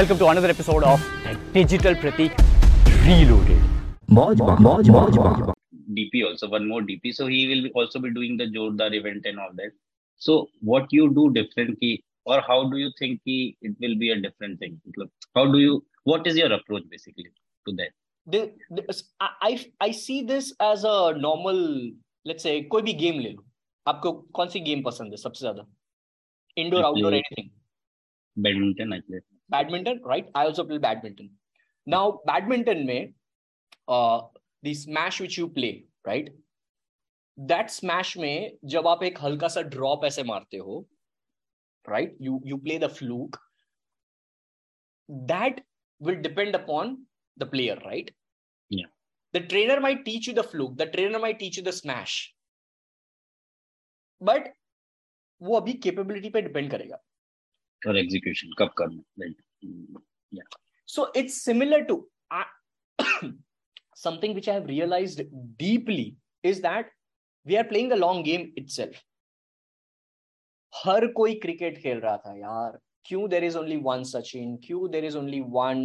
Welcome to another episode of digital Prateek reloaded मौज मौज मौज DP also one more DP so he will also be doing the जोरदार event and all that so what you do different और how do you think की it will be a different thing मतलब how do you what is your approach basically to that I I see this as a normal let's say कोई भी game ले लो। आपको कौन सी game पसंद है सबसे ज़्यादा? Indoor outdoor anything badminton I badminton, right? I also play badminton. Now, badminton may uh, the smash which you play, right? That smash में जब आप एक हल्का सा ड्रॉप ऐसे मारते हो right you you play the fluke that will depend upon the player right yeah the trainer might teach you the fluke the trainer might teach you the smash but वो अभी कैपेबिलिटी पे depend करेगा और execution कब करना like yeah. So it's similar to uh, something which I have realized deeply is that we are playing the long game itself. हर कोई cricket खेल रहा था यार क्यों there is only one Sachin क्यों there is only one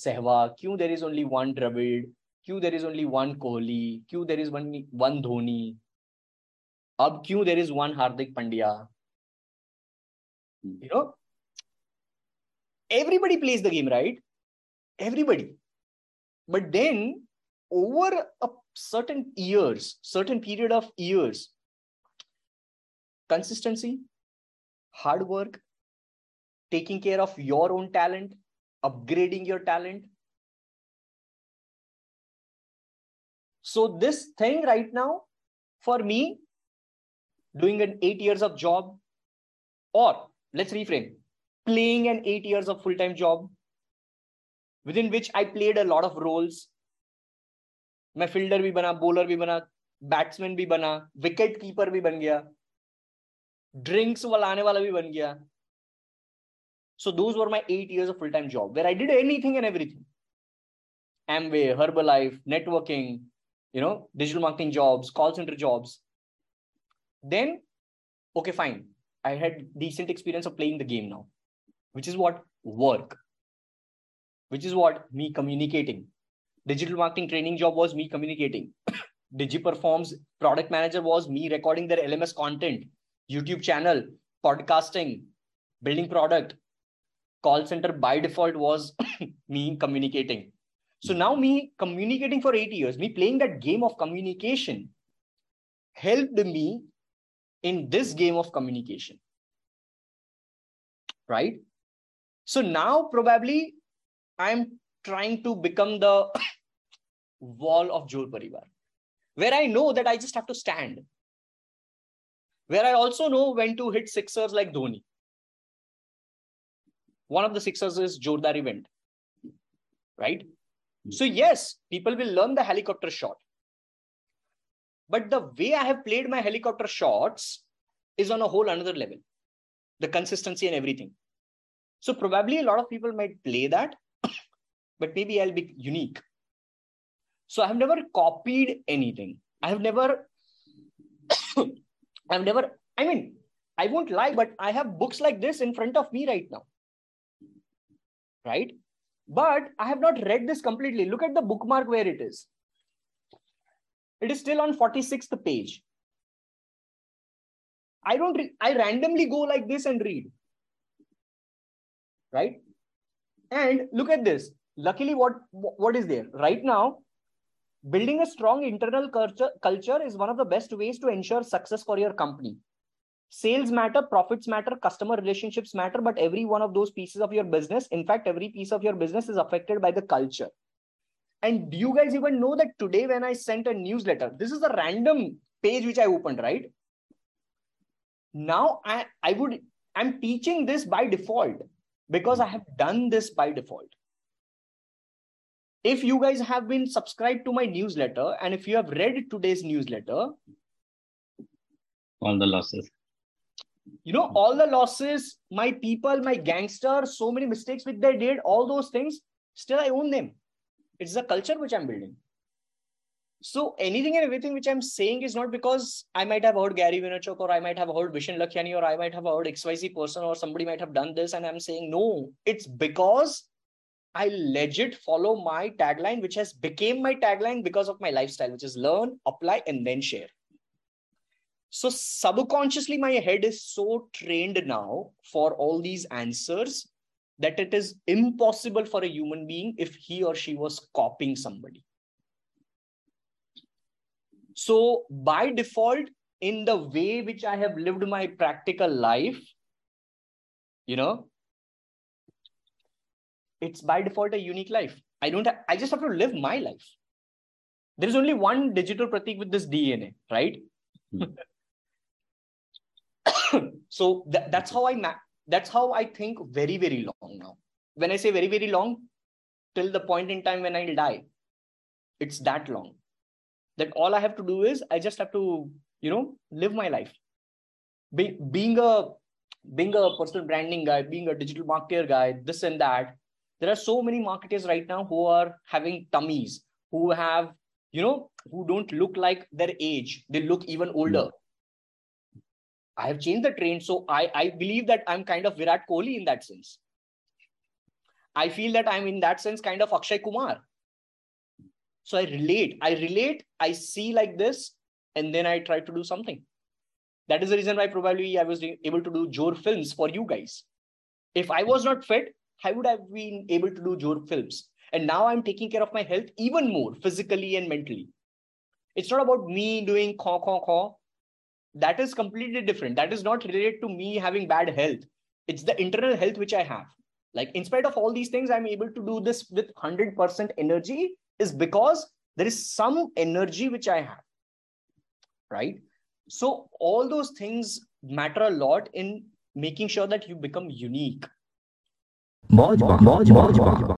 Sehwag क्यों there is only one Dravid क्यों there is only one Kohli क्यों there is one one Dhoni अब क्यों there is one Hardik Pandya Hmm. you know everybody plays the game right? Everybody. But then over a certain years certain period of years consistency hard work taking care of your own talent upgrading your talent. So this thing right now for me doing an 8 years of job or let's reframe playing an 8 years of full time job within which i played a lot of roles मैं fielder भी बना bowler भी बना batsman भी बना wicket keeper भी बन गया ड्रिंक्स वाला वाला भी बन गया so those were my eight years of full-time job where I did anything and everything. Amway, Herbalife, networking, you know, digital marketing jobs, call center jobs. Then, okay, fine. I had decent experience of playing the game now, which is what work, which is what me communicating. Digital marketing training job was me communicating. DigiPerforms product manager was me recording their LMS content, YouTube channel, podcasting, building product, call center by default was me communicating. So now me communicating for eight years, me playing that game of communication helped me in this game of communication. Right? So now probably I'm trying to become the wall of Jor Parivar, where I know that I just have to stand. Where I also know when to hit sixers like Dhoni one of the sixers is Jordar event. Right? Hmm. So, yes, people will learn the helicopter shot. But the way I have played my helicopter shots is on a whole another level. The consistency and everything. So, probably a lot of people might play that, but maybe I'll be unique. So, I have never copied anything. I have never, I've never, I mean, I won't lie, but I have books like this in front of me right now right? But I have not read this completely. Look at the bookmark where it is. It is still on 46th page. I don't, I randomly go like this and read. Right? And look at this. Luckily, what, what is there? Right now, building a strong internal culture, culture is one of the best ways to ensure success for your company sales matter profits matter customer relationships matter but every one of those pieces of your business in fact every piece of your business is affected by the culture and do you guys even know that today when i sent a newsletter this is a random page which i opened right? Now i i would i'm teaching this by default because i have done this by default. If you guys have been subscribed to my newsletter and if you have read today's newsletter all the losses. you know all the losses my people my gangsters so many mistakes which they did all those things still i own them it's the culture which i'm building So anything and everything which I'm saying is not because I might have heard Gary Vaynerchuk or I might have heard Vishen Lakhiani or I might have heard XYZ person or somebody might have done this and I'm saying no. It's because I legit follow my tagline, which has became my tagline because of my lifestyle, which is learn, apply, and then share. So subconsciously, my head is so trained now for all these answers that it is impossible for a human being if he or she was copying somebody. So by default, in the way which I have lived my practical life, you know, it's by default a unique life. I don't have, I just have to live my life. There is only one digital pratik with this DNA, right? Mm. so th- that's how I ma- that's how I think very, very long now. When I say very, very long, till the point in time when I'll die, it's that long. That all I have to do is I just have to, you know, live my life. Be- being a being a personal branding guy, being a digital marketer guy, this and that. There are so many marketers right now who are having tummies, who have, you know, who don't look like their age. They look even older. I have changed the train. So I, I believe that I'm kind of Virat Kohli in that sense. I feel that I'm in that sense kind of Akshay Kumar. So I relate. I relate. I see like this, and then I try to do something. That is the reason why probably I was able to do Jor films for you guys. If I was not fit, I would have been able to do Jor films. And now I'm taking care of my health even more physically and mentally. It's not about me doing caw, caw, caw that is completely different. That is not related to me having bad health. It's the internal health which i have. Like in spite of all these things i'm able to do this with 100% energy is because there is some energy which i have right? So all those things matter a lot in making sure that you become unique